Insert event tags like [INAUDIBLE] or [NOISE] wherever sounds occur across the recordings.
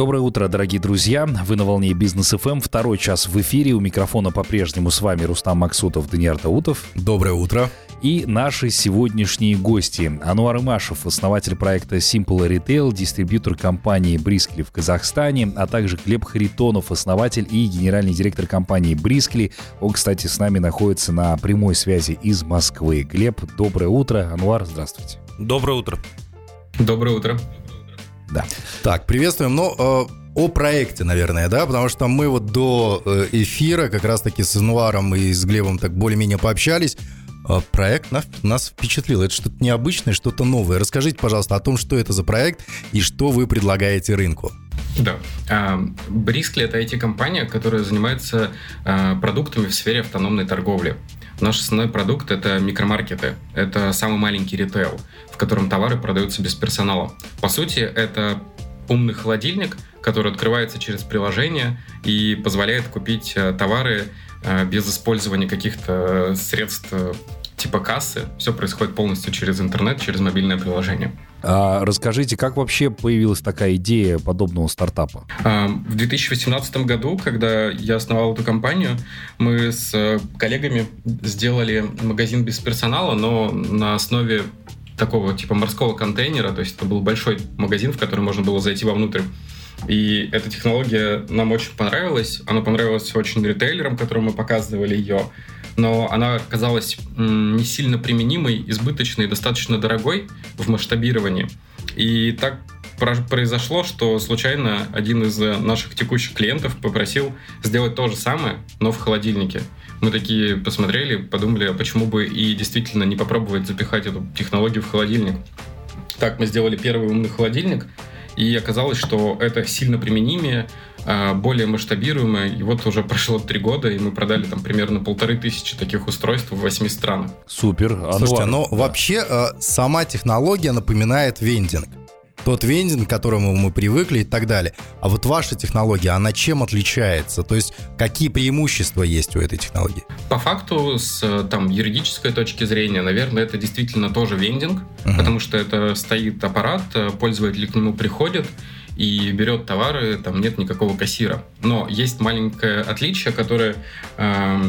Доброе утро, дорогие друзья. Вы на волне Бизнес ФМ. Второй час в эфире. У микрофона по-прежнему с вами Рустам Максутов, Даниил Даутов. Доброе утро. И наши сегодняшние гости. Ануар Имашев, основатель проекта Simple Retail, дистрибьютор компании Брискли в Казахстане, а также Глеб Харитонов, основатель и генеральный директор компании Брискли. Он, кстати, с нами находится на прямой связи из Москвы. Глеб, доброе утро. Ануар, здравствуйте. Доброе утро. Доброе утро. Да. Так, приветствуем. Ну, э, о проекте, наверное, да, потому что мы вот до э, эфира как раз-таки с Инуаром и с Глебом так более-менее пообщались. Э, проект нас, нас впечатлил. Это что-то необычное, что-то новое. Расскажите, пожалуйста, о том, что это за проект и что вы предлагаете рынку. Да. Брискли – это IT-компания, которая занимается продуктами в сфере автономной торговли. Наш основной продукт – это микромаркеты. Это самый маленький ритейл, в котором товары продаются без персонала. По сути, это умный холодильник, который открывается через приложение и позволяет купить э, товары э, без использования каких-то средств типа кассы. Все происходит полностью через интернет, через мобильное приложение. А расскажите, как вообще появилась такая идея подобного стартапа? А, в 2018 году, когда я основал эту компанию, мы с э, коллегами сделали магазин без персонала, но на основе такого типа морского контейнера, то есть это был большой магазин, в который можно было зайти вовнутрь. И эта технология нам очень понравилась. Она понравилась очень ритейлерам, которым мы показывали ее но она оказалась не сильно применимой, избыточной, достаточно дорогой в масштабировании. И так произошло, что случайно один из наших текущих клиентов попросил сделать то же самое, но в холодильнике. Мы такие посмотрели, подумали, а почему бы и действительно не попробовать запихать эту технологию в холодильник. Так мы сделали первый умный холодильник, и оказалось, что это сильно применимее, более масштабируемое. И вот уже прошло три года, и мы продали там примерно полторы тысячи таких устройств в восьми странах. Супер. Ануар. Слушайте, но да. вообще а, сама технология напоминает вендинг тот вендинг, к которому мы привыкли и так далее. А вот ваша технология, она чем отличается? То есть какие преимущества есть у этой технологии? По факту, с там, юридической точки зрения, наверное, это действительно тоже вендинг, uh-huh. потому что это стоит аппарат, пользователь к нему приходит, и берет товары, там нет никакого кассира. Но есть маленькое отличие, которое э,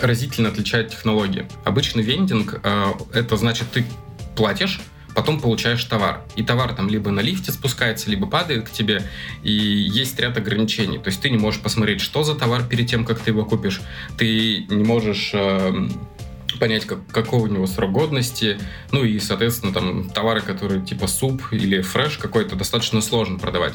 разительно отличает технологии. Обычный вендинг э, это значит ты платишь, потом получаешь товар. И товар там либо на лифте спускается, либо падает к тебе, и есть ряд ограничений. То есть ты не можешь посмотреть, что за товар перед тем, как ты его купишь. Ты не можешь э, понять, как, какого у него срок годности. Ну и, соответственно, там товары, которые типа суп или фреш какой-то, достаточно сложно продавать.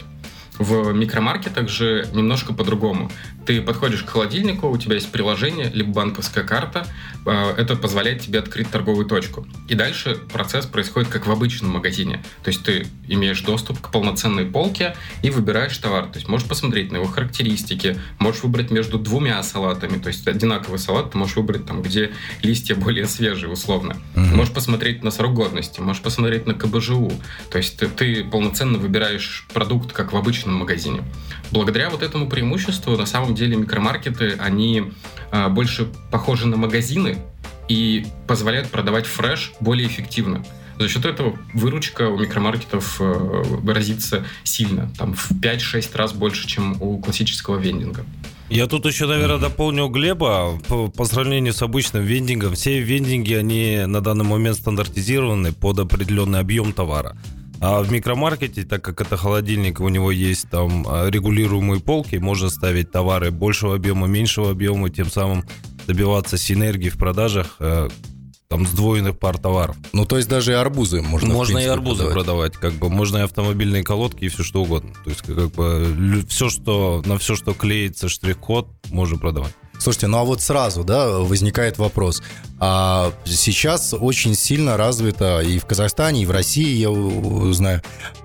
В микромаркетах же немножко по-другому. Ты подходишь к холодильнику, у тебя есть приложение, либо банковская карта. А, это позволяет тебе открыть торговую точку. И дальше процесс происходит как в обычном магазине. То есть ты имеешь доступ к полноценной полке и выбираешь товар. То есть можешь посмотреть на его характеристики, можешь выбрать между двумя салатами. То есть одинаковый салат ты можешь выбрать там, где листья более свежие, условно. Mm-hmm. Можешь посмотреть на срок годности, можешь посмотреть на КБЖУ. То есть ты, ты полноценно выбираешь продукт, как в обычном магазине. Благодаря вот этому преимуществу, на самом деле, микромаркеты, они э, больше похожи на магазины и позволяют продавать фреш более эффективно. За счет этого выручка у микромаркетов э, выразится сильно, там в 5-6 раз больше, чем у классического вендинга. Я тут еще, наверное, дополню Глеба. По, по сравнению с обычным вендингом, все вендинги, они на данный момент стандартизированы под определенный объем товара. А в микромаркете, так как это холодильник, у него есть там а, регулируемые полки, можно ставить товары большего объема, меньшего объема, тем самым добиваться синергии в продажах, э, там сдвоенных пар товаров. Ну, то есть даже и арбузы можно Можно принципе, и арбузы продавать. продавать, как бы, можно и автомобильные колодки и все что угодно. То есть, как бы, все, что, на все, что клеится штрих-код, можно продавать. Слушайте, ну а вот сразу, да, возникает вопрос. А сейчас очень сильно развито и в Казахстане, и в России, я знаю,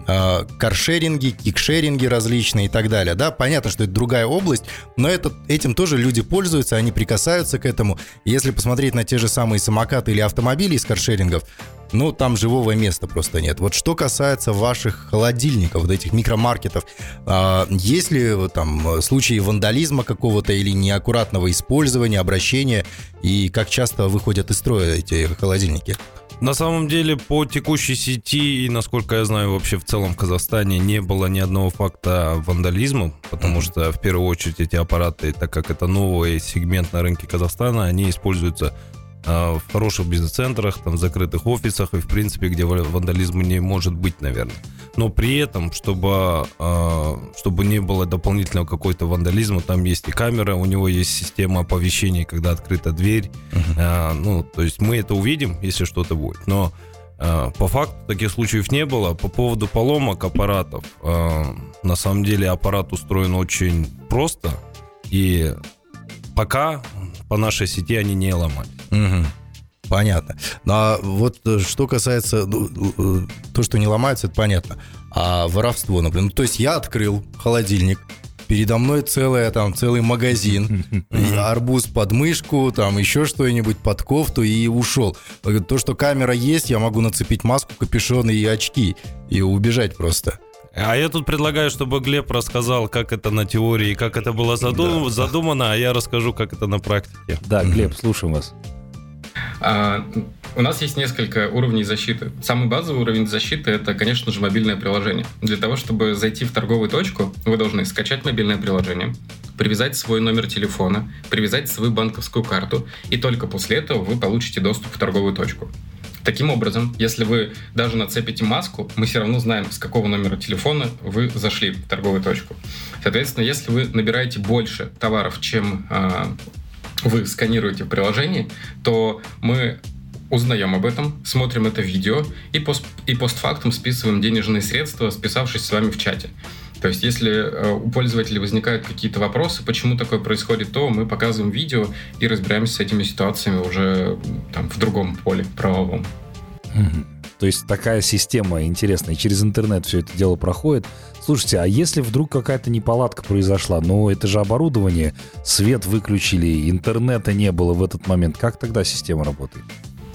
каршеринги, кикшеринги различные и так далее. Да, понятно, что это другая область, но это, этим тоже люди пользуются, они прикасаются к этому. если посмотреть на те же самые самокаты или автомобили из каршерингов, ну, там живого места просто нет. Вот что касается ваших холодильников, вот этих микромаркетов, а, есть ли там случаи вандализма какого-то или неаккуратного использования, обращения, и как часто выходят из строя эти холодильники? На самом деле, по текущей сети и, насколько я знаю, вообще в целом в Казахстане не было ни одного факта вандализма, потому что, в первую очередь, эти аппараты, так как это новый сегмент на рынке Казахстана, они используются в хороших бизнес-центрах, там, в закрытых офисах и, в принципе, где вандализма не может быть, наверное. Но при этом, чтобы, а, чтобы не было дополнительного какой-то вандализма, там есть и камера, у него есть система оповещений, когда открыта дверь. Uh-huh. Ну, то есть мы это увидим, если что-то будет. Но по факту таких случаев не было. По поводу поломок аппаратов, на самом деле аппарат устроен очень просто, и пока по нашей сети они не ломали. Угу. Понятно. Ну, а вот э, что касается ну, э, то, что не ломается, это понятно. А воровство, например. Ну, то есть я открыл холодильник, передо мной целая, там, целый магазин, [LAUGHS] арбуз под мышку, там, еще что-нибудь под кофту и ушел. То, что камера есть, я могу нацепить маску, капюшон и очки и убежать просто. А я тут предлагаю, чтобы Глеб рассказал, как это на теории, как это было задум... да. задумано, а я расскажу, как это на практике. Да, Глеб, слушаем вас. А, у нас есть несколько уровней защиты. Самый базовый уровень защиты это, конечно же, мобильное приложение. Для того, чтобы зайти в торговую точку, вы должны скачать мобильное приложение, привязать свой номер телефона, привязать свою банковскую карту, и только после этого вы получите доступ в торговую точку. Таким образом, если вы даже нацепите маску, мы все равно знаем, с какого номера телефона вы зашли в торговую точку. Соответственно, если вы набираете больше товаров, чем э, вы сканируете в приложении, то мы узнаем об этом, смотрим это видео и, пост, и постфактум списываем денежные средства, списавшись с вами в чате. То есть, если э, у пользователей возникают какие-то вопросы, почему такое происходит, то мы показываем видео и разбираемся с этими ситуациями уже там, в другом поле правовом. То есть такая система интересная. Через интернет все это дело проходит. Слушайте, а если вдруг какая-то неполадка произошла, ну это же оборудование, свет выключили, интернета не было в этот момент, как тогда система работает?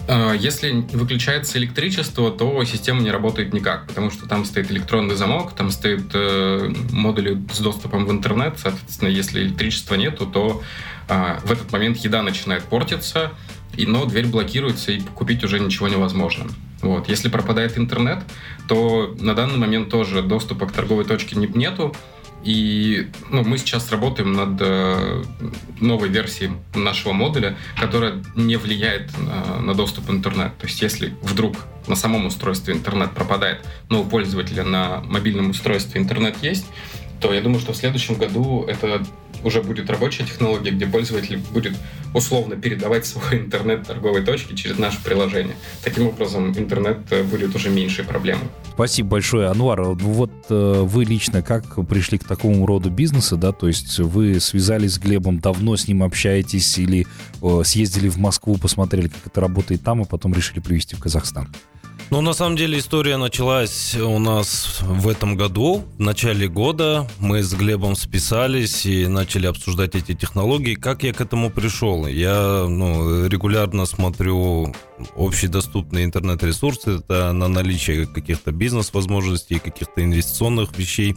А, если выключается электричество, то система не работает никак, потому что там стоит электронный замок, там стоит э, модули с доступом в интернет. Соответственно, если электричества нету, то э, в этот момент еда начинает портиться, и, но дверь блокируется, и купить уже ничего невозможно. Вот. Если пропадает интернет, то на данный момент тоже доступа к торговой точке нету, и ну, мы сейчас работаем над э, новой версией нашего модуля, которая не влияет на, на доступ в интернет. То есть если вдруг на самом устройстве интернет пропадает, но у пользователя на мобильном устройстве интернет есть, то я думаю, что в следующем году это уже будет рабочая технология, где пользователь будет условно передавать свой интернет торговой точке через наше приложение. Таким образом, интернет э, будет уже меньшей проблемой. Спасибо большое, Анвар. Вот э, вы лично как пришли к такому роду бизнеса, да, то есть вы связались с Глебом, давно с ним общаетесь или э, съездили в Москву, посмотрели, как это работает там, и потом решили привезти в Казахстан? Ну, на самом деле история началась у нас в этом году. В начале года мы с Глебом списались и начали обсуждать эти технологии. Как я к этому пришел? Я ну, регулярно смотрю общедоступные интернет-ресурсы. Это на наличие каких-то бизнес-возможностей, каких-то инвестиционных вещей.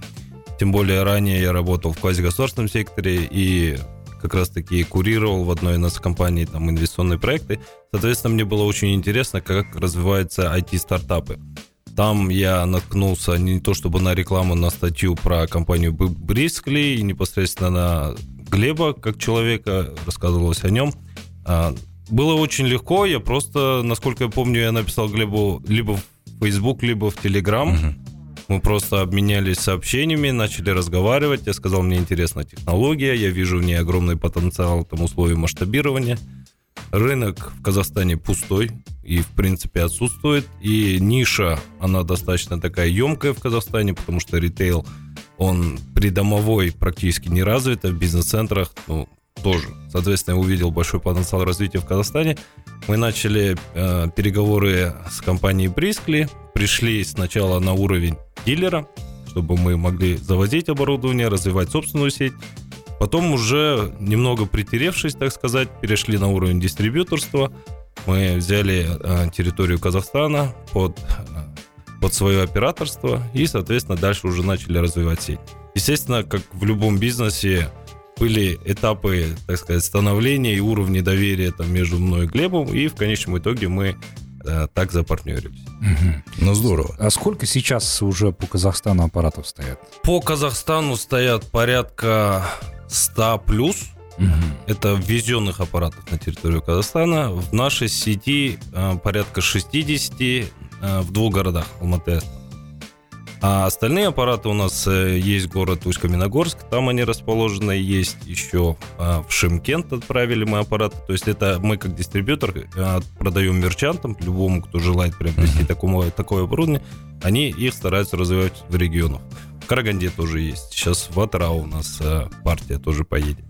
Тем более ранее я работал в квазигосударственном секторе и как раз-таки курировал в одной из компаний там инвестиционные проекты. Соответственно, мне было очень интересно, как развиваются IT-стартапы. Там я наткнулся не то чтобы на рекламу, на статью про компанию Брискли и непосредственно на Глеба как человека, рассказывалось о нем. А, было очень легко, я просто, насколько я помню, я написал Глебу либо в Facebook, либо в Telegram. Uh-huh. Мы просто обменялись сообщениями, начали разговаривать. Я сказал, мне интересна технология, я вижу в ней огромный потенциал там условий масштабирования. Рынок в Казахстане пустой и, в принципе, отсутствует. И ниша, она достаточно такая емкая в Казахстане, потому что ритейл, он придомовой практически не развит, а в бизнес-центрах, ну, тоже. Соответственно, я увидел большой потенциал развития в Казахстане. Мы начали э, переговоры с компанией Брискли, пришли сначала на уровень дилера, чтобы мы могли завозить оборудование, развивать собственную сеть. Потом уже немного притеревшись, так сказать, перешли на уровень дистрибьюторства. Мы взяли э, территорию Казахстана под, э, под свое операторство и, соответственно, дальше уже начали развивать сеть. Естественно, как в любом бизнесе, были этапы, так сказать, становления и уровни доверия там, между мной и Глебом, и в конечном итоге мы э, так запартнерились. Ну, здорово. А сколько сейчас уже по Казахстану аппаратов стоят? По Казахстану стоят порядка 100 плюс. Это ввезенных аппаратов на территорию Казахстана. В нашей сети э, порядка 60 э, в двух городах, Алматы и Астана. А остальные аппараты у нас э, есть город Усть-Каменогорск, там они расположены, есть еще э, в Шимкент отправили мы аппараты. То есть это мы как дистрибьютор э, продаем мерчантам, любому, кто желает приобрести mm-hmm. такому, такое оборудование, они их стараются развивать в регионах. В Караганде тоже есть. Сейчас в Атырау у нас партия тоже поедет.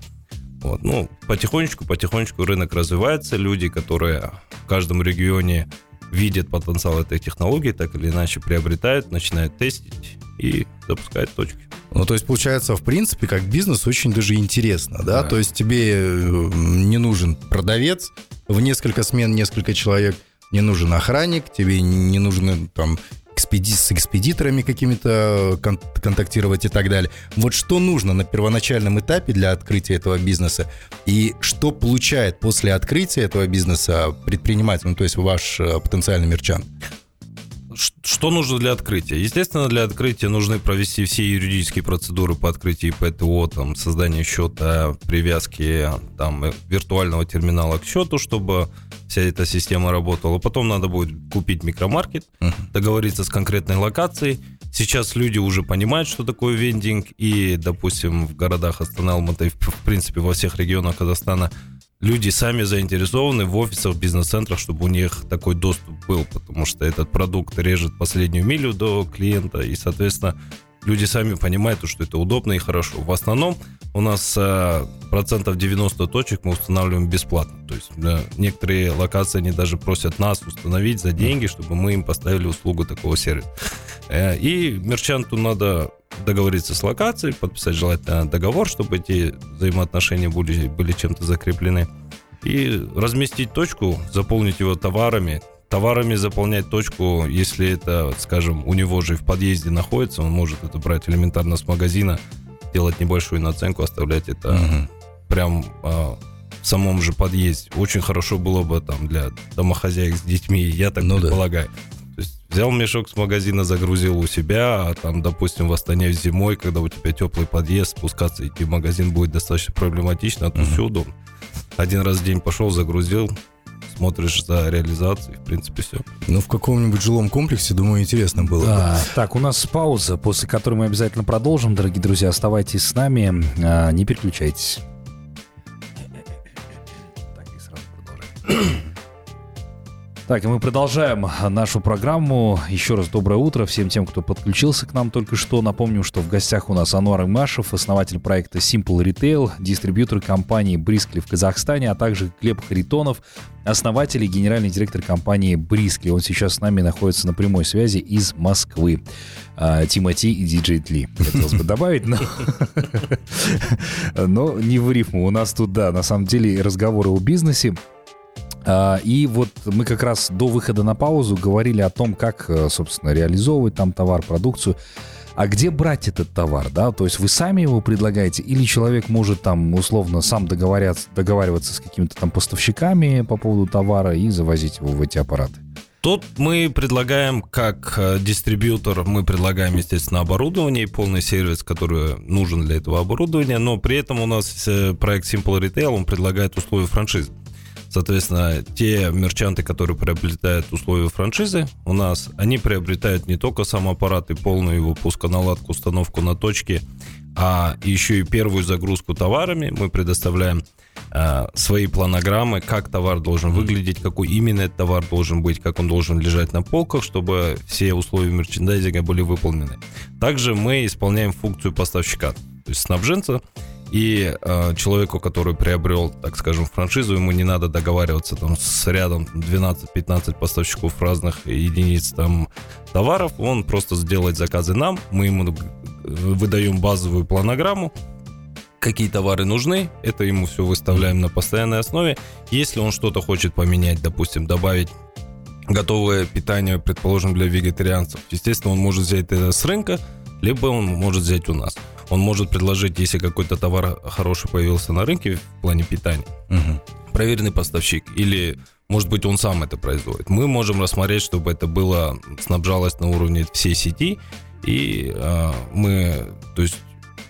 Вот. Ну, потихонечку, потихонечку рынок развивается. Люди, которые в каждом регионе видят потенциал этой технологии, так или иначе приобретают, начинают тестить и запускают точки. Ну, то есть, получается, в принципе, как бизнес очень даже интересно, да? да. То есть тебе э, не нужен продавец в несколько смен, несколько человек, не нужен охранник, тебе не нужны там экспеди с экспедиторами какими-то кон контактировать и так далее. Вот что нужно на первоначальном этапе для открытия этого бизнеса и что получает после открытия этого бизнеса предприниматель, ну, то есть ваш э, потенциальный мерчант? Что нужно для открытия? Естественно, для открытия нужны провести все юридические процедуры по открытию ПТО, там, создание счета, привязки там, виртуального терминала к счету, чтобы вся эта система работала. Потом надо будет купить микромаркет, договориться с конкретной локацией. Сейчас люди уже понимают, что такое вендинг, и, допустим, в городах Астана, Алматы, в принципе, во всех регионах Казахстана люди сами заинтересованы в офисах, бизнес-центрах, чтобы у них такой доступ был, потому что этот продукт режет последнюю милю до клиента, и, соответственно, люди сами понимают, что это удобно и хорошо. В основном у нас э, процентов 90 точек мы устанавливаем бесплатно. То есть некоторые локации они даже просят нас установить за деньги, чтобы мы им поставили услугу такого сервиса. Э, и мерчанту надо договориться с локацией, подписать желательно договор, чтобы эти взаимоотношения были, были чем-то закреплены. И разместить точку, заполнить его товарами, товарами заполнять точку, если это, скажем, у него же в подъезде находится, он может это брать элементарно с магазина, делать небольшую наценку, оставлять это угу. прям а, в самом же подъезде. Очень хорошо было бы там для домохозяек с детьми, я так ну, предполагаю. Да. То есть взял мешок с магазина, загрузил у себя, а там, допустим, в Астане зимой, когда у тебя теплый подъезд, спускаться идти в магазин будет достаточно проблематично, а тут угу. все удобно. Один раз в день пошел, загрузил, смотришь за реализацией, в принципе, все. Ну, в каком-нибудь жилом комплексе, думаю, интересно было да. бы. Так, у нас пауза, после которой мы обязательно продолжим. Дорогие друзья, оставайтесь с нами, а, не переключайтесь. Так, и сразу продолжаем. Так, и мы продолжаем нашу программу. Еще раз доброе утро всем тем, кто подключился к нам только что. Напомню, что в гостях у нас Ануар Имашев, основатель проекта Simple Retail, дистрибьютор компании Брискли в Казахстане, а также Глеб Харитонов, основатель и генеральный директор компании Брискли. Он сейчас с нами находится на прямой связи из Москвы. А, Тимати и Диджей Тли. Хотелось бы добавить, но... [LAUGHS] но не в рифму. У нас тут, да, на самом деле разговоры о бизнесе. А, и вот мы как раз до выхода на паузу говорили о том, как, э, собственно, реализовывать там товар, продукцию. А где брать этот товар, да? То есть вы сами его предлагаете, или человек может там условно сам договариваться, с какими-то там поставщиками по поводу товара и завозить его в эти аппараты? Тут мы предлагаем, как э, дистрибьютор, мы предлагаем, естественно, оборудование и полный сервис, который нужен для этого оборудования, но при этом у нас э, проект Simple Retail, он предлагает условия франшизы. Соответственно, те мерчанты, которые приобретают условия франшизы у нас, они приобретают не только сам аппарат и полную его пусконаладку, установку на точке, а еще и первую загрузку товарами. Мы предоставляем э, свои планограммы, как товар должен выглядеть, какой именно этот товар должен быть, как он должен лежать на полках, чтобы все условия мерчендайзинга были выполнены. Также мы исполняем функцию поставщика, то есть снабженца, и э, человеку, который приобрел, так скажем, франшизу, ему не надо договариваться там с рядом 12-15 поставщиков разных единиц там товаров, он просто сделает заказы нам, мы ему выдаем базовую планограмму, какие товары нужны, это ему все выставляем на постоянной основе. Если он что-то хочет поменять, допустим, добавить готовое питание, предположим, для вегетарианцев, естественно, он может взять это с рынка, либо он может взять у нас. Он может предложить, если какой-то товар хороший появился на рынке в плане питания, угу. проверенный поставщик, или, может быть, он сам это производит. Мы можем рассмотреть, чтобы это было, снабжалось на уровне всей сети, и э, мы, то есть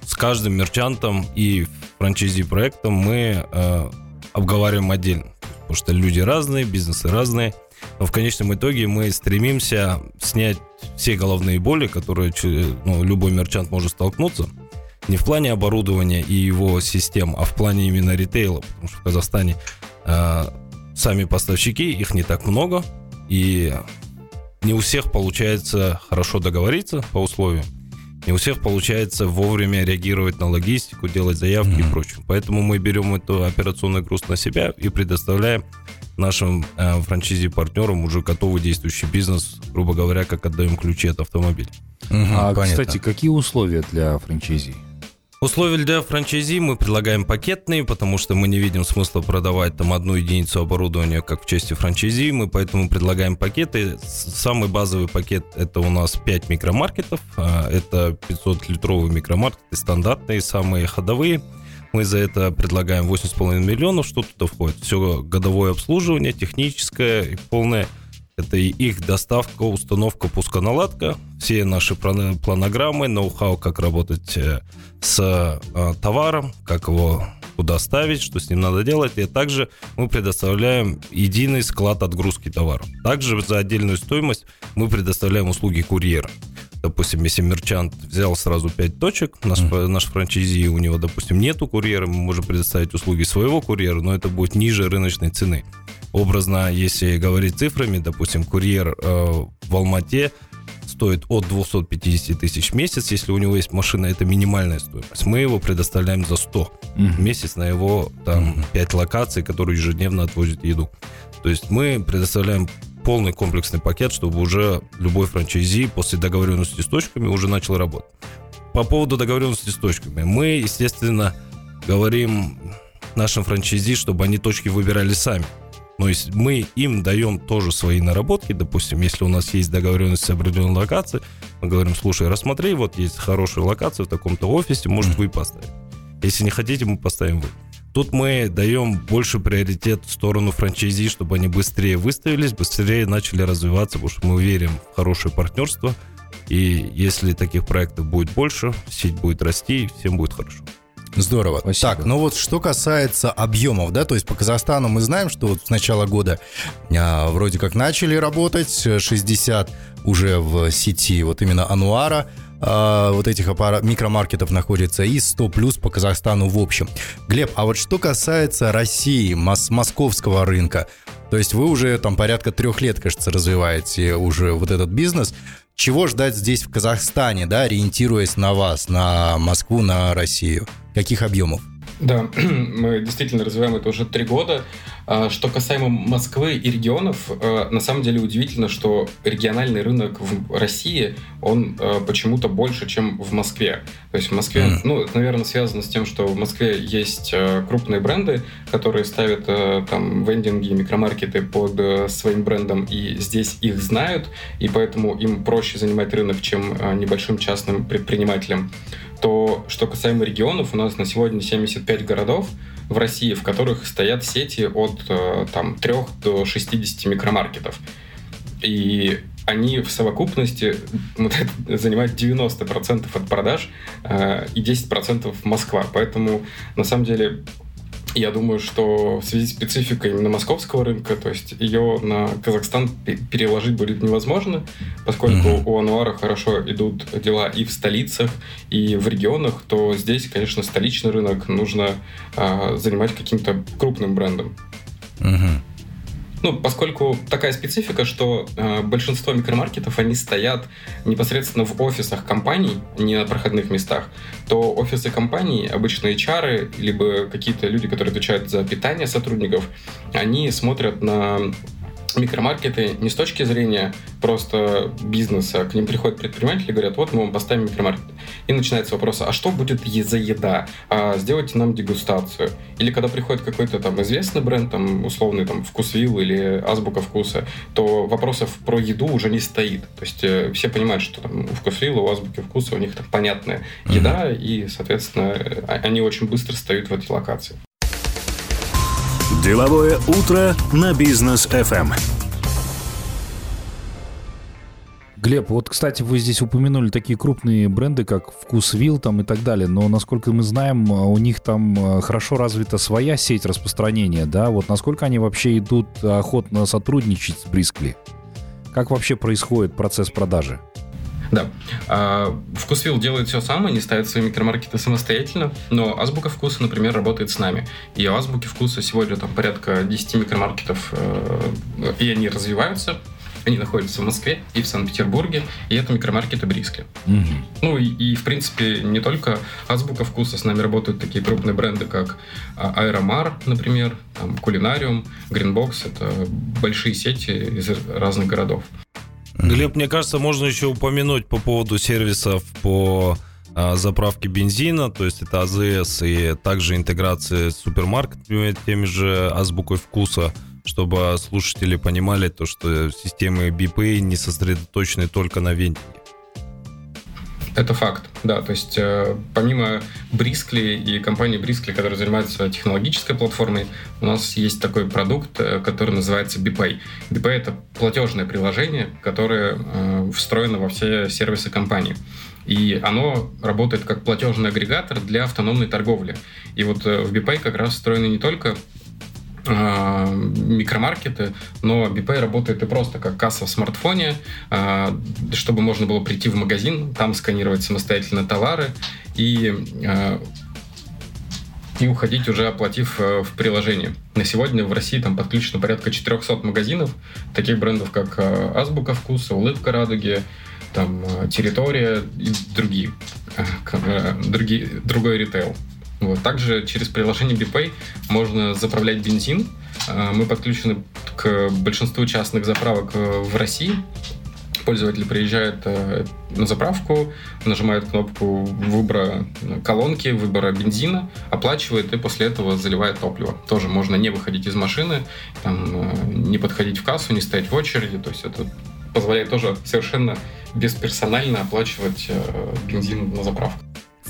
с каждым мерчантом и франчайзи проектом мы э, обговариваем отдельно. Потому что люди разные, бизнесы разные. Но в конечном итоге мы стремимся снять все головные боли, которые ну, любой мерчант может столкнуться. Не в плане оборудования и его систем, а в плане именно ритейла. Потому что в Казахстане э, сами поставщики, их не так много. И не у всех получается хорошо договориться по условиям. Не у всех получается вовремя реагировать на логистику, делать заявки mm-hmm. и прочее. Поэтому мы берем эту операционный груз на себя и предоставляем нашим э, франчизи-партнерам уже готовый действующий бизнес, грубо говоря, как отдаем ключи от автомобиля. Угу, а, понятно. кстати, какие условия для франчайзи? Условия для франчайзи мы предлагаем пакетные, потому что мы не видим смысла продавать там одну единицу оборудования, как в части франчайзи, мы поэтому предлагаем пакеты. Самый базовый пакет это у нас 5 микромаркетов, а, это 500-литровые микромаркеты, стандартные, самые ходовые. Мы за это предлагаем 8,5 миллионов, что туда входит. Все годовое обслуживание, техническое и полное это и их доставка, установка, пусконаладка, все наши планограммы, ноу-хау, как работать э, с э, товаром, как его куда ставить, что с ним надо делать. И также мы предоставляем единый склад отгрузки товара. Также за отдельную стоимость мы предоставляем услуги курьера. Допустим, если мерчант взял сразу 5 точек, наш, mm. наш франчайзи, у него, допустим, нету курьера, мы можем предоставить услуги своего курьера, но это будет ниже рыночной цены. Образно, если говорить цифрами, допустим, курьер э, в Алмате стоит от 250 тысяч в месяц. Если у него есть машина, это минимальная стоимость. Мы его предоставляем за 100 mm-hmm. в месяц на его там mm-hmm. 5 локаций, которые ежедневно отвозят еду. То есть мы предоставляем полный комплексный пакет, чтобы уже любой франчайзи после договоренности с точками уже начал работать. По поводу договоренности с точками. Мы, естественно, говорим нашим франчайзи, чтобы они точки выбирали сами. Но есть мы им даем тоже свои наработки, допустим, если у нас есть договоренность с определенной локацией, мы говорим, слушай, рассмотри, вот есть хорошая локация в таком-то офисе, может, вы поставите. Если не хотите, мы поставим вы. Тут мы даем больше приоритет в сторону франчайзи, чтобы они быстрее выставились, быстрее начали развиваться, потому что мы верим в хорошее партнерство. И если таких проектов будет больше, сеть будет расти, и всем будет хорошо. Здорово. Спасибо. Так, ну вот что касается объемов, да, то есть по Казахстану мы знаем, что вот с начала года а, вроде как начали работать, 60 уже в сети вот именно Ануара, а, вот этих аппарат, микромаркетов находится и 100 плюс по Казахстану в общем. Глеб, а вот что касается России, мос московского рынка, то есть вы уже там порядка трех лет, кажется, развиваете уже вот этот бизнес. Чего ждать здесь, в Казахстане, да, ориентируясь на вас, на Москву, на Россию? Каких объемов? Да, [CLEARS THROAT] мы действительно развиваем это уже три года. А, что касаемо Москвы и регионов, а, на самом деле удивительно, что региональный рынок в России, он а, почему-то больше, чем в Москве. То есть в Москве, mm. ну, это, наверное, связано с тем, что в Москве есть крупные бренды, которые ставят там вендинги, микромаркеты под своим брендом, и здесь их знают, и поэтому им проще занимать рынок, чем небольшим частным предпринимателям то что касаемо регионов, у нас на сегодня 75 городов в России, в которых стоят сети от э, там, 3 до 60 микромаркетов. И они в совокупности [LAUGHS] занимают 90% от продаж э, и 10% Москва. Поэтому, на самом деле, я думаю, что в связи с спецификой именно московского рынка, то есть ее на Казахстан переложить будет невозможно, поскольку mm-hmm. у Ануара хорошо идут дела и в столицах, и в регионах, то здесь, конечно, столичный рынок нужно э, занимать каким-то крупным брендом. Mm-hmm. Ну, поскольку такая специфика, что э, большинство микромаркетов, они стоят непосредственно в офисах компаний, не на проходных местах, то офисы компаний, обычно HR, либо какие-то люди, которые отвечают за питание сотрудников, они смотрят на микромаркеты не с точки зрения просто бизнеса. К ним приходят предприниматели и говорят, вот мы вам поставим микромаркет. И начинается вопрос, а что будет за еда? А сделайте нам дегустацию. Или когда приходит какой-то там известный бренд, там условный там Вкусвилл или Азбука Вкуса, то вопросов про еду уже не стоит. То есть э, все понимают, что там у Вкусвилла, у Азбуки Вкуса у них там понятная еда, mm-hmm. и, соответственно, они очень быстро встают в эти локации. Деловое утро на бизнес FM. Глеб, вот, кстати, вы здесь упомянули такие крупные бренды, как Вкусвилл там и так далее, но, насколько мы знаем, у них там э, хорошо развита своя сеть распространения, да? Вот насколько они вообще идут охотно сотрудничать с Брискли? Как вообще происходит процесс продажи? Да. А, Вкусвилл делает все сам, они ставят свои микромаркеты самостоятельно, но Азбука Вкуса, например, работает с нами. И у Азбуки Вкуса сегодня там порядка 10 микромаркетов, э, и они развиваются. Они находятся в Москве и в Санкт-Петербурге, и это микромаркеты Бриски. Угу. Ну и, и, в принципе, не только Азбука Вкуса, с нами работают такие крупные бренды, как Аэромар, например, там, Кулинариум, Гринбокс. Это большие сети из разных городов. Глеб, мне кажется, можно еще упомянуть по поводу сервисов по а, заправке бензина, то есть это АЗС и также интеграция с супермаркетами, теми же азбукой вкуса, чтобы слушатели понимали то, что системы BPA не сосредоточены только на вентиле. Это факт, да. То есть э, помимо Брискли и компании Брискли, которая занимается технологической платформой, у нас есть такой продукт, э, который называется BPay. BPay — это платежное приложение, которое э, встроено во все сервисы компании. И оно работает как платежный агрегатор для автономной торговли. И вот э, в BPay как раз встроены не только микромаркеты, но BPay работает и просто как касса в смартфоне, а, чтобы можно было прийти в магазин, там сканировать самостоятельно товары и а, и уходить уже оплатив в приложении. На сегодня в России там подключено порядка 400 магазинов, таких брендов как Азбука Вкуса, Улыбка Радуги, там Территория и другие, другие другой ритейл. Вот. Также через приложение BPay можно заправлять бензин. А, мы подключены к большинству частных заправок э, в России. Пользователь приезжает э, на заправку, нажимает кнопку выбора колонки, выбора бензина, оплачивает и после этого заливает топливо. Тоже можно не выходить из машины, там, э, не подходить в кассу, не стоять в очереди. То есть это позволяет тоже совершенно бесперсонально оплачивать бензин на заправку.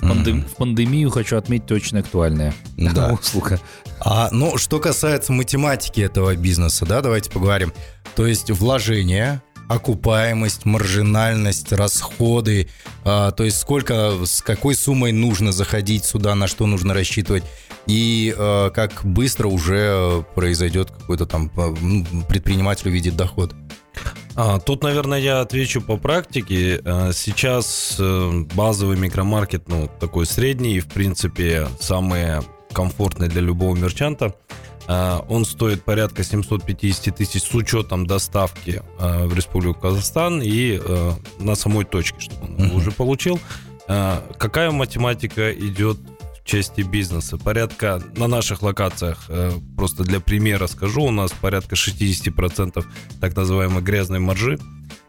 Пандем... mm-hmm. в пандемию, хочу отметить, очень актуальная да. [LAUGHS] услуга. А, ну, что касается математики этого бизнеса, да, давайте поговорим. То есть вложения, окупаемость, маржинальность, расходы, а, то есть сколько, с какой суммой нужно заходить сюда, на что нужно рассчитывать, и а, как быстро уже произойдет какой-то там а, предприниматель увидит доход. А, тут, наверное, я отвечу по практике. А, сейчас э, базовый микромаркет, ну, такой средний, в принципе, самый комфортный для любого мерчанта. А, он стоит порядка 750 тысяч с учетом доставки в Республику Казахстан и э, на самой точке, чтобы он uh-huh. уже получил. Какая математика идет части бизнеса. Порядка на наших локациях, э, просто для примера скажу, у нас порядка 60% так называемой грязной маржи,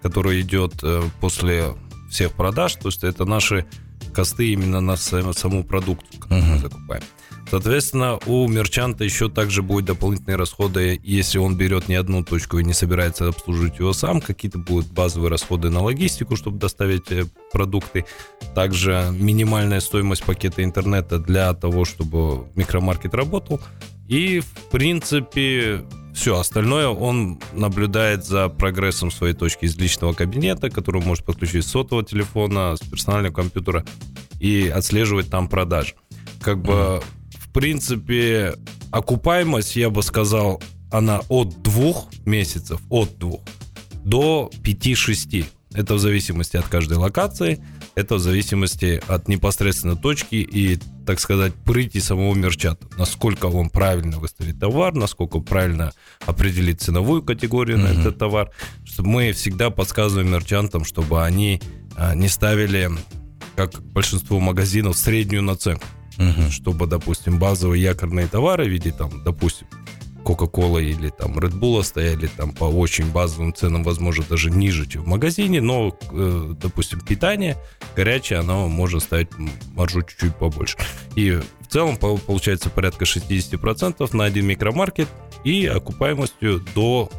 которая идет э, после всех продаж, то есть это наши косты именно на саму продукцию, которую uh-huh. мы закупаем. Соответственно, у мерчанта еще также будут дополнительные расходы, если он берет не одну точку и не собирается обслуживать его сам. Какие-то будут базовые расходы на логистику, чтобы доставить э, продукты. Также минимальная стоимость пакета интернета для того, чтобы микромаркет работал. И, в принципе, все остальное он наблюдает за прогрессом своей точки из личного кабинета, который может подключить с сотового телефона, с персонального компьютера и отслеживать там продажи. Как бы принципе, окупаемость, я бы сказал, она от двух месяцев, от двух до 5-6. Это в зависимости от каждой локации, это в зависимости от непосредственно точки и, так сказать, прыти самого мерчата. Насколько он правильно выставит товар, насколько правильно определит ценовую категорию mm-hmm. на этот товар. Мы всегда подсказываем мерчантам, чтобы они а, не ставили, как большинство магазинов, среднюю наценку угу. чтобы, допустим, базовые якорные товары в виде, там, допустим, Coca-Cola или там Red Bull стояли там по очень базовым ценам, возможно, даже ниже, чем в магазине, но, э, допустим, питание горячее, оно может ставить маржу чуть-чуть побольше. И в целом получается порядка 60% на один микромаркет и окупаемостью до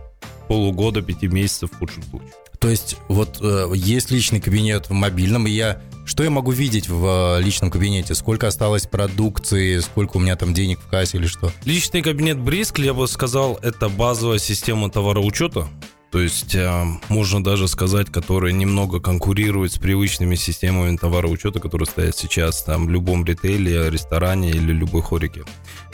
полугода, пяти месяцев в худшем случае. То есть вот э, есть личный кабинет в мобильном, и я что я могу видеть в э, личном кабинете? Сколько осталось продукции, сколько у меня там денег в кассе или что? Личный кабинет Бриск, я бы сказал, это базовая система товароучета. То есть э, можно даже сказать, которая немного конкурирует с привычными системами товароучета, которые стоят сейчас там в любом ритейле, ресторане или любой хорике.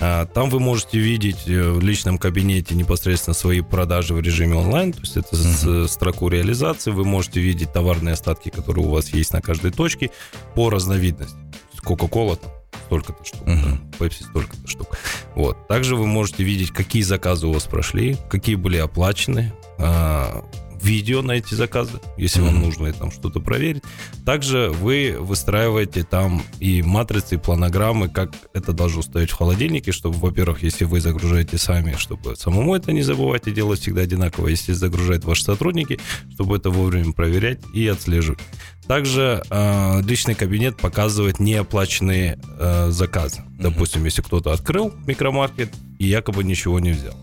А, там вы можете видеть э, в личном кабинете непосредственно свои продажи в режиме онлайн, то есть это uh-huh. строку реализации. Вы можете видеть товарные остатки, которые у вас есть на каждой точке по разновидности. Coca-Cola столько-то штук, uh-huh. Pepsi столько-то штук. Вот. Также вы можете видеть, какие заказы у вас прошли, какие были оплачены, а, видео на эти заказы, если mm-hmm. вам нужно там что-то проверить. Также вы выстраиваете там и матрицы, и планограммы, как это должно стоять в холодильнике, чтобы, во-первых, если вы загружаете сами, чтобы самому это не забывать и делать всегда одинаково, если загружают ваши сотрудники, чтобы это вовремя проверять и отслеживать. Также э, личный кабинет показывает неоплаченные э, заказы. Mm-hmm. Допустим, если кто-то открыл микромаркет и якобы ничего не взял.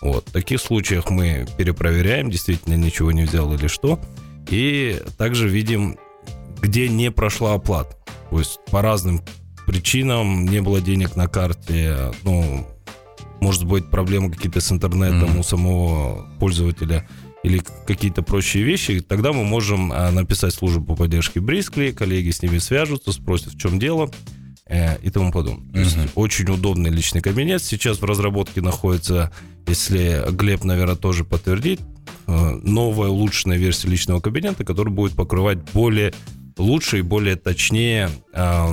Вот. В таких случаях мы перепроверяем, действительно ничего не взял или что. И также видим, где не прошла оплата. То есть по разным причинам не было денег на карте, ну, может быть, проблемы какие-то с интернетом mm-hmm. у самого пользователя или какие-то прочие вещи, тогда мы можем а, написать службу по поддержке Брискли, коллеги с ними свяжутся, спросят, в чем дело э, и тому подобное. То есть очень удобный личный кабинет. Сейчас в разработке находится если Глеб, наверное, тоже подтвердит, э, новая улучшенная версия личного кабинета, которая будет покрывать более лучше и более точнее э,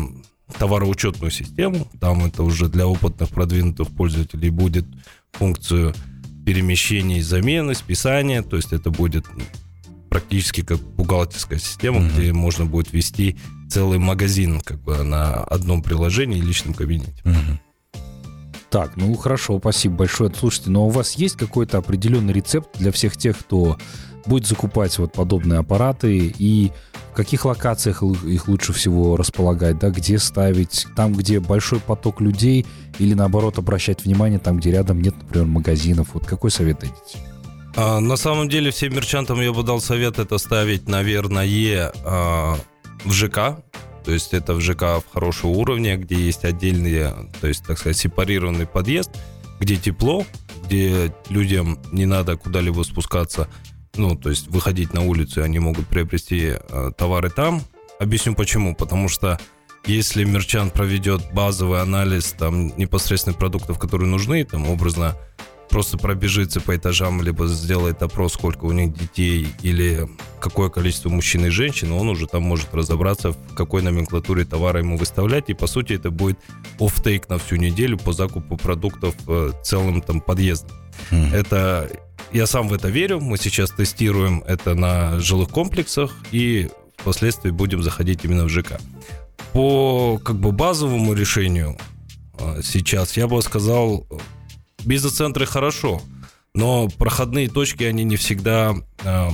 товароучетную систему. Там это уже для опытных продвинутых пользователей будет функцию перемещений, замены, списания. То есть это будет практически как бухгалтерская система, mm-hmm. где можно будет вести целый магазин как бы на одном приложении и личном кабинете. Mm-hmm. Так, ну хорошо, спасибо большое. Слушайте, но у вас есть какой-то определенный рецепт для всех тех, кто будет закупать вот подобные аппараты и в каких локациях их лучше всего располагать, да, где ставить, там, где большой поток людей или наоборот обращать внимание там, где рядом нет, например, магазинов. Вот какой совет дадите? А, на самом деле всем мерчантам я бы дал совет это ставить, наверное, а, в ЖК, то есть это в ЖК в хорошем уровне, где есть отдельные, то есть, так сказать, сепарированный подъезд, где тепло, где людям не надо куда-либо спускаться, ну, то есть выходить на улицу, и они могут приобрести э, товары там. Объясню почему. Потому что если мерчант проведет базовый анализ там непосредственно продуктов, которые нужны, там образно просто пробежится по этажам, либо сделает опрос, сколько у них детей или какое количество мужчин и женщин, он уже там может разобраться, в какой номенклатуре товара ему выставлять. И, по сути, это будет офтейк на всю неделю по закупу продуктов э, целым там подъездом. Mm. Это я сам в это верю. Мы сейчас тестируем это на жилых комплексах и впоследствии будем заходить именно в ЖК. По как бы базовому решению э, сейчас я бы сказал Бизнес-центры хорошо, но проходные точки, они не всегда э,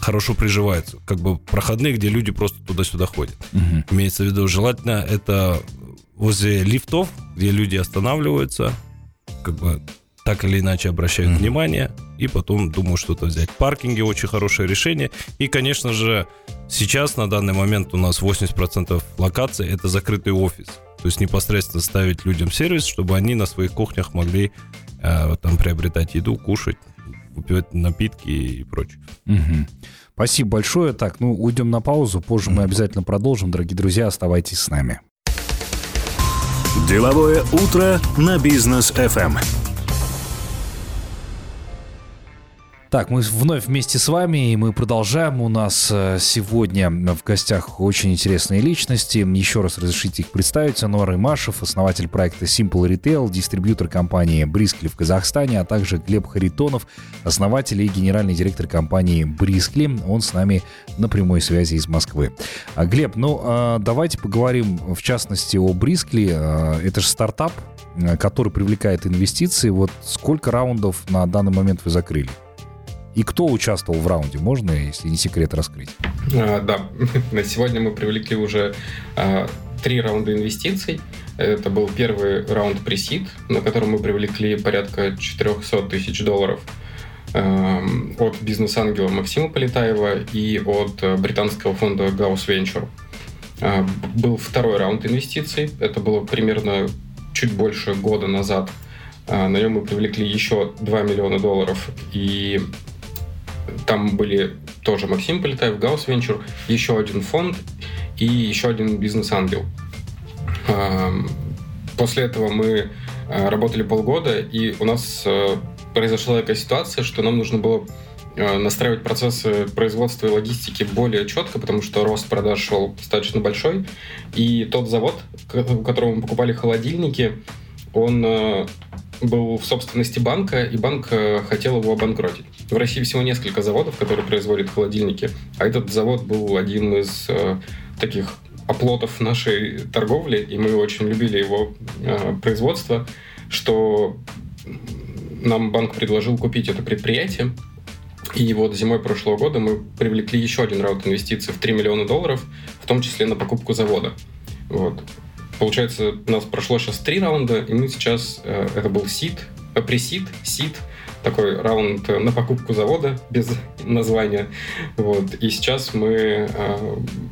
хорошо приживаются. Как бы проходные, где люди просто туда-сюда ходят. Угу. Имеется в виду, желательно это возле лифтов, где люди останавливаются, как бы так или иначе обращают mm внимание и потом думаю что-то взять. Паркинги очень хорошее решение. И, конечно же, сейчас на данный момент у нас 80% локаций это закрытый офис. То есть непосредственно ставить людям сервис, чтобы они на своих кухнях могли э, там приобретать еду, кушать, выпивать напитки и прочее. Угу. Спасибо большое. Так, ну уйдем на паузу. Позже мы обязательно продолжим. Дорогие друзья, оставайтесь с нами. Деловое утро на бизнес FM. Так, мы вновь вместе с вами, и мы продолжаем. У нас э, сегодня в гостях очень интересные личности. Еще раз разрешите их представить. Ануар Имашев, основатель проекта Simple Retail, дистрибьютор компании Брискли в Казахстане, а также Глеб Харитонов, основатель и генеральный директор компании Брискли. Он с нами на прямой связи из Москвы. А, Глеб, ну а, давайте поговорим в частности о Брискли. А, это же стартап, э, который привлекает инвестиции. Вот сколько раундов на данный момент вы закрыли? И кто участвовал в раунде? Можно, если не секрет, раскрыть? А, да, [LAUGHS] на сегодня мы привлекли уже а, три раунда инвестиций. Это был первый раунд пресид, на котором мы привлекли порядка 400 тысяч долларов а, от бизнес-ангела Максима Полетаева и от британского фонда Gauss Venture. А, был второй раунд инвестиций. Это было примерно чуть больше года назад. А, на нем мы привлекли еще 2 миллиона долларов. И там были тоже Максим Полетаев, Гаус Венчур, еще один фонд и еще один бизнес-ангел. А, после этого мы работали полгода, и у нас произошла такая ситуация, что нам нужно было Э, настраивать процессы производства и логистики более четко, потому что рост продаж шел достаточно большой. И тот завод, у которого мы покупали холодильники, он э, был в собственности банка, и банк э, хотел его обанкротить. В России всего несколько заводов, которые производят холодильники, а этот завод был один из таких оплотов нашей торговли, и мы очень любили его производство, что нам банк предложил купить это предприятие, и вот зимой прошлого года мы привлекли еще один раунд инвестиций в 3 миллиона долларов, в том числе на покупку завода. Вот. Получается, у нас прошло сейчас три раунда, и мы сейчас, э, это был сид, э, пресид, сид, такой раунд на покупку завода без названия. Вот. И сейчас мы э,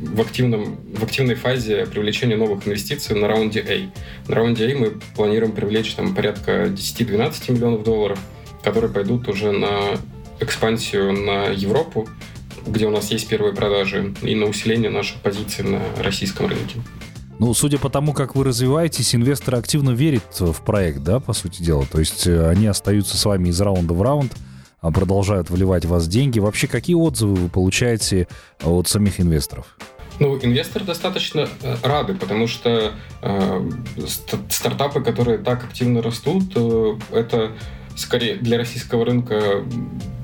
в, активном, в активной фазе привлечения новых инвестиций на раунде A. На раунде A мы планируем привлечь там порядка 10-12 миллионов долларов, которые пойдут уже на экспансию на Европу, где у нас есть первые продажи, и на усиление наших позиций на российском рынке. Ну, судя по тому, как вы развиваетесь, инвесторы активно верят в проект, да, по сути дела. То есть э, они остаются с вами из раунда в раунд, а продолжают вливать в вас деньги. Вообще, какие отзывы вы получаете от самих инвесторов? Ну, инвесторы достаточно э, рады, потому что э, стартапы, которые так активно растут, э, это скорее для российского рынка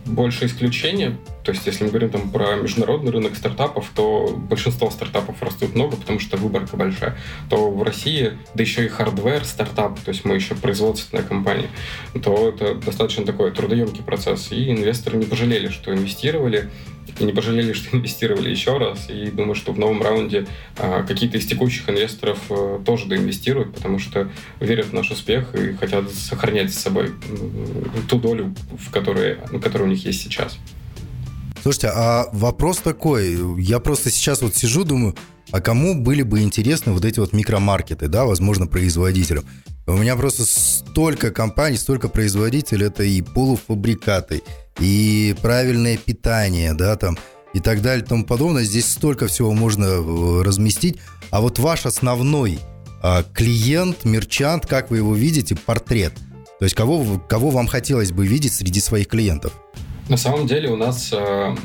больше исключения. То есть, если мы говорим там про международный рынок стартапов, то большинство стартапов растут много, потому что выборка большая. То в России, да еще и hardware стартап, то есть мы еще производственная компания, то это достаточно такой трудоемкий процесс. И инвесторы не пожалели, что инвестировали, и не пожалели, что [LAUGHS] инвестировали еще раз. И думаю, что в новом раунде а, какие-то из текущих инвесторов а, тоже доинвестируют, потому что верят в наш успех и хотят сохранять с собой ту долю, в которой, которая у них есть сейчас. Слушайте, а вопрос такой. Я просто сейчас вот сижу, думаю, а кому были бы интересны вот эти вот микромаркеты, да, возможно, производителям? У меня просто столько компаний, столько производителей, это и полуфабрикаты, и правильное питание, да, там, и так далее, и тому подобное. Здесь столько всего можно э, разместить. А вот ваш основной а, клиент, мерчант, как вы его видите, портрет. То есть кого, кого вам хотелось бы видеть среди своих клиентов? На самом деле у нас э,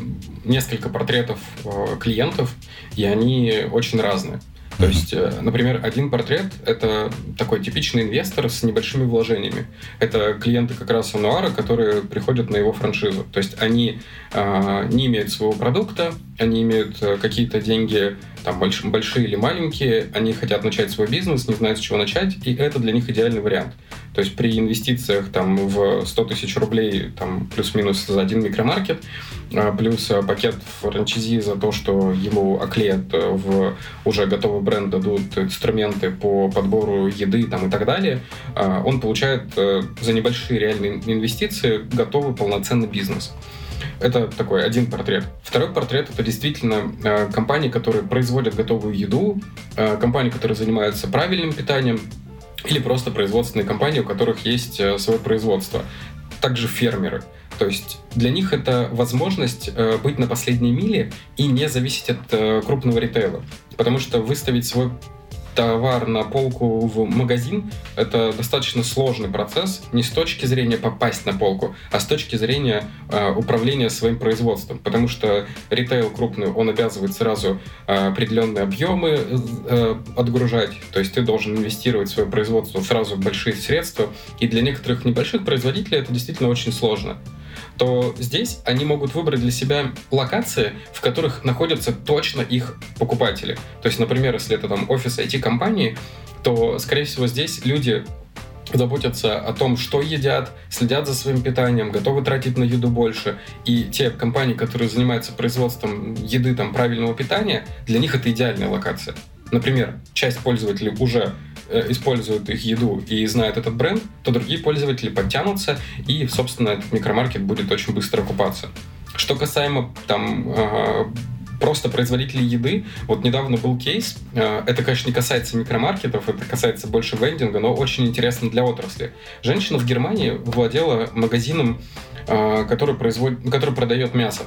несколько портретов э, клиентов, и они очень разные. То есть, э, например, один портрет — это такой типичный инвестор с небольшими вложениями. Это клиенты как раз Ануара, которые приходят на его франшизу. То есть они э, не имеют своего продукта, они имеют какие-то деньги, там, больш, большие или маленькие, они хотят начать свой бизнес, не знают, с чего начать, и это для них идеальный вариант. То есть при инвестициях там, в 100 тысяч рублей там, плюс-минус за один микромаркет, а, плюс а, пакет франчайзи за то, что ему оклеят э, в уже готовый бренд, дадут инструменты по подбору еды там, и так далее, а, он получает э, за небольшие реальные инвестиции готовый полноценный бизнес. Это такой один портрет. Второй портрет это действительно э, компании, которые производят готовую еду, э, компании, которые занимаются правильным питанием, или просто производственные компании, у которых есть э, свое производство. Также фермеры. То есть для них это возможность э, быть на последней миле и не зависеть от э, крупного ритейла. Потому что выставить свой товар на полку в магазин — это достаточно сложный процесс не с точки зрения попасть на полку, а с точки зрения э, управления своим производством. Потому что ритейл крупный, он обязывает сразу э, определенные объемы э, отгружать. То есть ты должен инвестировать в свое производство сразу большие средства. И для некоторых небольших производителей это действительно очень сложно то здесь они могут выбрать для себя локации, в которых находятся точно их покупатели. То есть, например, если это там офис IT-компании, то, скорее всего, здесь люди заботятся о том, что едят, следят за своим питанием, готовы тратить на еду больше. И те компании, которые занимаются производством еды там, правильного питания, для них это идеальная локация. Например, часть пользователей уже используют их еду и знают этот бренд, то другие пользователи подтянутся, и, собственно, этот микромаркет будет очень быстро окупаться. Что касаемо там э, просто производителей еды. Вот недавно был кейс, э, это, конечно, не касается микромаркетов, это касается больше вендинга, но очень интересно для отрасли. Женщина в Германии владела магазином, э, который, производит, который продает мясо.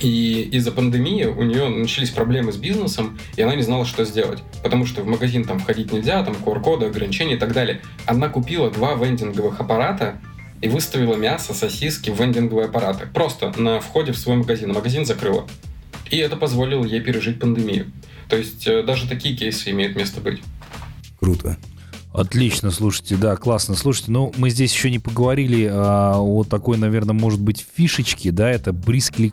И из-за пандемии у нее начались проблемы с бизнесом, и она не знала, что сделать. Потому что в магазин там входить нельзя, там QR-коды, ограничения и так далее. Она купила два вендинговых аппарата и выставила мясо, сосиски в вендинговые аппараты. Просто на входе в свой магазин. Магазин закрыла. И это позволило ей пережить пандемию. То есть э, даже такие кейсы имеют место быть. Круто. Отлично, слушайте, да, классно. Слушайте, ну, мы здесь еще не поговорили а, о такой, наверное, может быть, фишечке, да, это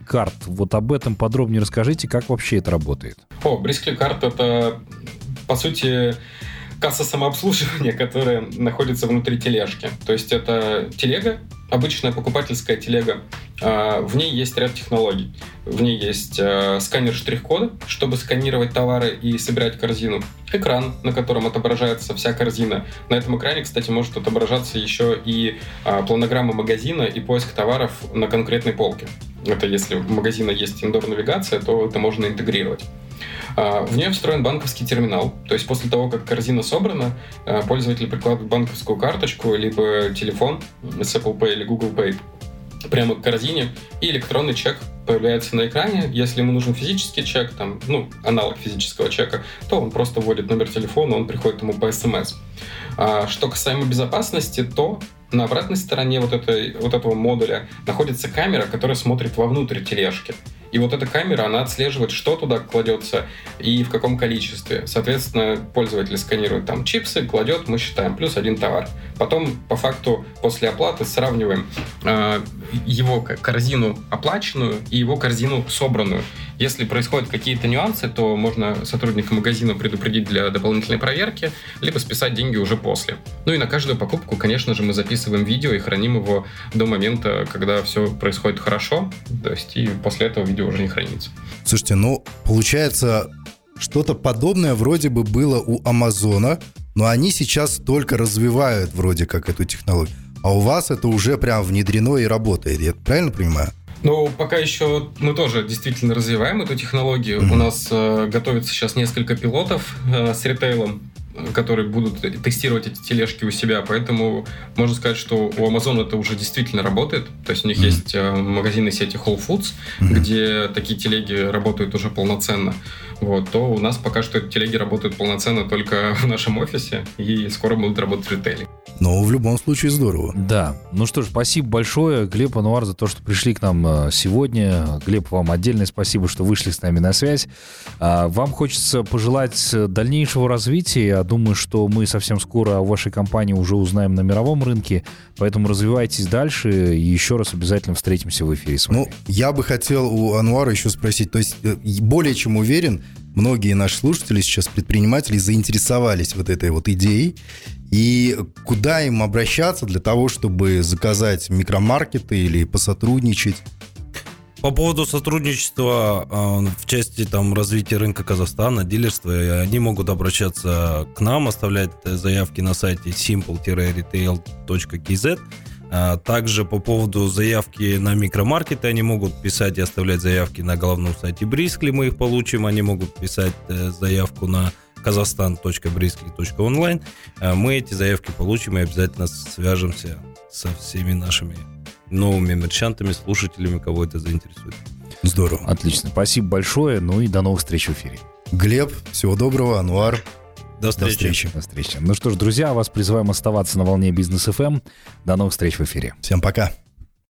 Card. Вот об этом подробнее расскажите, как вообще это работает. О, Card это, по сути, касса самообслуживания, которая находится внутри тележки. То есть это телега, обычная покупательская телега. А, в ней есть ряд технологий. В ней есть а, сканер штрих-кода, чтобы сканировать товары и собирать корзину. Экран, на котором отображается вся корзина. На этом экране, кстати, может отображаться еще и а, планограмма магазина и поиск товаров на конкретной полке. Это если у магазина есть индор-навигация, то это можно интегрировать. В нее встроен банковский терминал, то есть после того, как корзина собрана, пользователь прикладывает банковскую карточку либо телефон с Apple Pay или Google Pay прямо к корзине, и электронный чек появляется на экране. Если ему нужен физический чек, там, ну, аналог физического чека, то он просто вводит номер телефона, он приходит ему по смс. А, что касаемо безопасности, то на обратной стороне вот, этой, вот этого модуля находится камера, которая смотрит вовнутрь тележки. И вот эта камера, она отслеживает, что туда кладется и в каком количестве. Соответственно, пользователь сканирует там чипсы, кладет, мы считаем, плюс один товар. Потом, по факту, после оплаты сравниваем э, его корзину оплаченную и его корзину собранную. Если происходят какие-то нюансы, то можно сотрудника магазина предупредить для дополнительной проверки, либо списать деньги уже после. Ну и на каждую покупку, конечно же, мы записываем видео и храним его до момента, когда все происходит хорошо. То есть и после этого видео уже не хранится. Слушайте, ну, получается, что-то подобное вроде бы было у Амазона, но они сейчас только развивают вроде как эту технологию. А у вас это уже прям внедрено и работает, я правильно понимаю? Ну, пока еще мы тоже действительно развиваем эту технологию. Mm-hmm. У нас э, готовится сейчас несколько пилотов э, с ритейлом которые будут тестировать эти тележки у себя. Поэтому можно сказать, что у Amazon это уже действительно работает. То есть у них mm-hmm. есть э, магазины сети Whole Foods, mm-hmm. где такие телеги работают уже полноценно. Вот, то у нас пока что эти телеги работают полноценно только [LAUGHS] в нашем офисе, и скоро будут работать в ритейле. Но в любом случае здорово. Да. Ну что ж, спасибо большое, Глеб Ануар, за то, что пришли к нам э, сегодня. Глеб, вам отдельное спасибо, что вышли с нами на связь. А, вам хочется пожелать дальнейшего развития. Я думаю, что мы совсем скоро о вашей компании уже узнаем на мировом рынке. Поэтому развивайтесь дальше. И еще раз обязательно встретимся в эфире с вами. Ну, я бы хотел у Ануара еще спросить. То есть э, более чем уверен, многие наши слушатели сейчас, предприниматели, заинтересовались вот этой вот идеей. И куда им обращаться для того, чтобы заказать микромаркеты или посотрудничать? По поводу сотрудничества э, в части там, развития рынка Казахстана, дилерства, они могут обращаться к нам, оставлять заявки на сайте simple-retail.kz. А также по поводу заявки на микромаркеты они могут писать и оставлять заявки на головном сайте Брискли, мы их получим. Они могут писать э, заявку на казахстан.брискли.онлайн. А мы эти заявки получим и обязательно свяжемся со всеми нашими новыми мерчантами, слушателями, кого это заинтересует. Здорово. Отлично. Спасибо большое. Ну и до новых встреч в эфире. Глеб, всего доброго. Ануар, до встречи. До встречи. До встречи. Ну что ж, друзья, вас призываем оставаться на волне Бизнес ФМ. До новых встреч в эфире. Всем пока.